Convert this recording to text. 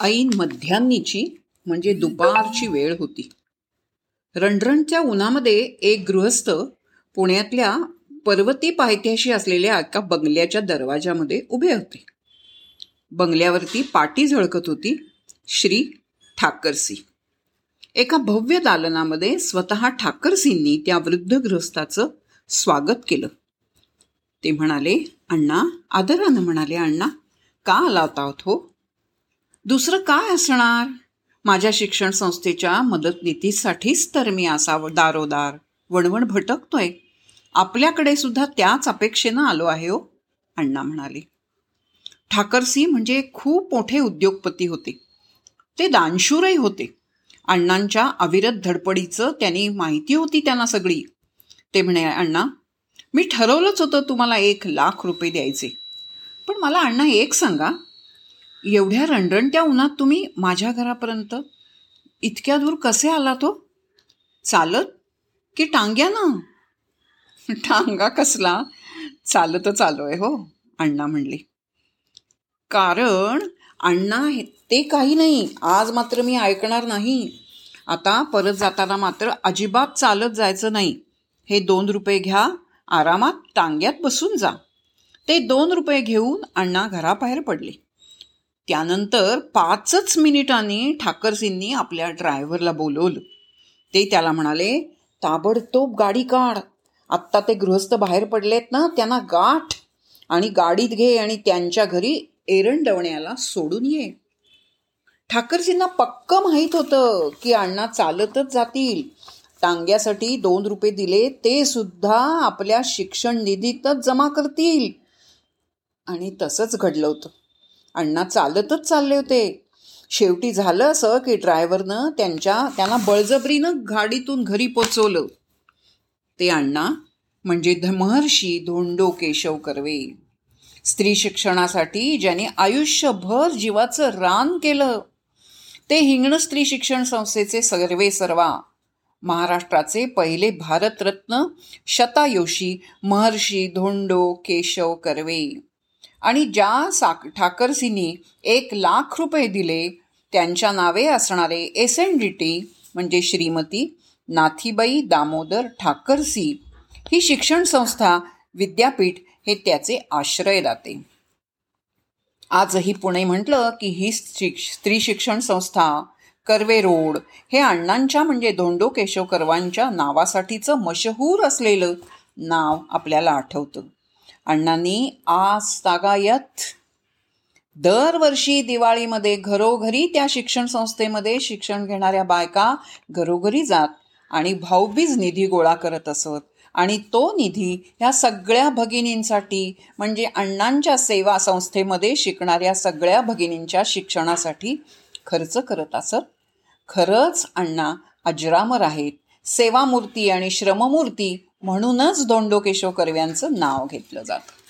ऐन मध्यान्नीची म्हणजे दुपारची वेळ होती. रणरणच्या उन्हामध्ये एक गृहस्थ पुण्यातल्या पर्वती पायथ्याशी असलेल्या एका बंगल्याच्या दरवाजामध्ये उभे होते. बंगल्यावरती पाटी झळकत होती श्री ठाकरसी. एका भव्य दालनामध्ये स्वतः ठाकरसींनी त्या वृद्ध गृहस्थाचं स्वागत केलं. ते म्हणाले अण्णा आदरानं म्हणाले अण्णा का आला होता हो? दुसरं काय असणार? माझ्या शिक्षण संस्थेच्या मदत निधीसाठीच तर मी असा दारोदार वणवण भटकतोय. आपल्याकडे सुद्धा त्याच अपेक्षेनं आलो आहे हो अण्णा म्हणाले. ठाकरसी म्हणजे खूप मोठे उद्योगपती होते. ते दानशूरही होते. अण्णांच्या अविरत धडपडीचं त्यांनी माहिती होती त्यांना सगळी. ते म्हणे अण्णा मी ठरवलंच होतं तुम्हाला एक लाख रुपये द्यायचे. पण मला अण्णा एक सांगा एवढ्या रणरणत्या उन्हात तुम्ही माझ्या घरापर्यंत? इतक्या दूर कसे आला तो? चालत की टांग्या ना? टांगा कसला? चालतच आलोय हो अण्णा म्हणले. कारण अण्णा हे ते काही नाही आज मात्र मी ऐकणार नाही. आता परत जाताना मात्र अजिबात चालत जायचं नाही. हे दोन रुपये घ्या आरामात टांग्यात बसून जा. ते दोन रुपये घेऊन अण्णा घराबाहेर पडले. त्यानंतर पाचच मिनिटांनी ठाकरसींनी आपल्या ड्रायव्हरला बोलवलं. ते त्याला म्हणाले ताबडतोब गाडी काढ. आत्ता ते गृहस्थ बाहेर पडलेत ना त्यांना गाठ आणि गाडीत घे आणि त्यांच्या घरी एरंडवण्याला सोडून ये. ठाकरसींना पक्क माहीत होतं की अण्णा चालतच जातील. टांग्यासाठी दोन रुपये दिले ते सुद्धा आपल्या शिक्षण निधीतच जमा करतील. आणि तसंच घडलं होतं. अण्णा चालतच चालले होते. शेवटी झालं असं की ड्रायव्हरनं त्यांच्या त्यांना बळजबरीनं गाडीतून घरी पोचवलं. ते अण्णा म्हणजे महर्षी धोंडो केशव कर्वे. स्त्री शिक्षणासाठी ज्याने आयुष्यभर जीवाचं रान केलं ते हिंगण स्त्री शिक्षण संस्थेचे सर्वे सर्वा. महाराष्ट्राचे पहिले भारतरत्न शतायोशी महर्षी धोंडो केशव कर्वे. आणि ज्या साक ठाकरसींनी एक लाख रुपये दिले त्यांच्या नावे असणारे एस एन डी टी म्हणजे श्रीमती नाथीबाई दामोदर ठाकरसी ही शिक्षण संस्था विद्यापीठ हे त्याचे आश्रयदाते आजही पुणे म्हटलं की ही स्त्री शिक्षण संस्था कर्वे रोड हे अण्णांच्या म्हणजे धोंडो केशव कर्वांच्या नावासाठीचं मशहूर असलेलं नाव आपल्याला आठवतं. अण्णांनी आज तागायत. दरवर्षी दिवाळीमध्ये घरोघरी त्या शिक्षण संस्थेमध्ये शिक्षण घेणाऱ्या बायका घरोघरी जात आणि भाऊबीज निधी गोळा करत असत. आणि तो निधी ह्या सगळ्या भगिनींसाठी म्हणजे अण्णांच्या सेवा संस्थेमध्ये शिकणाऱ्या सगळ्या भगिनींच्या शिक्षणासाठी खर्च करत असत. खरंच अण्णा अजरामर आहेत. सेवामूर्ती आणि श्रममूर्ती म्हणूनच दोंडो केशव कर्व्यांचं नाव घेतलं जातं.